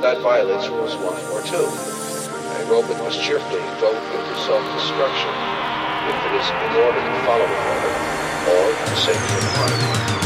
that violates rules one or two. A robot must cheerfully go into self-destruction if it is in order to follow another or to save humanity.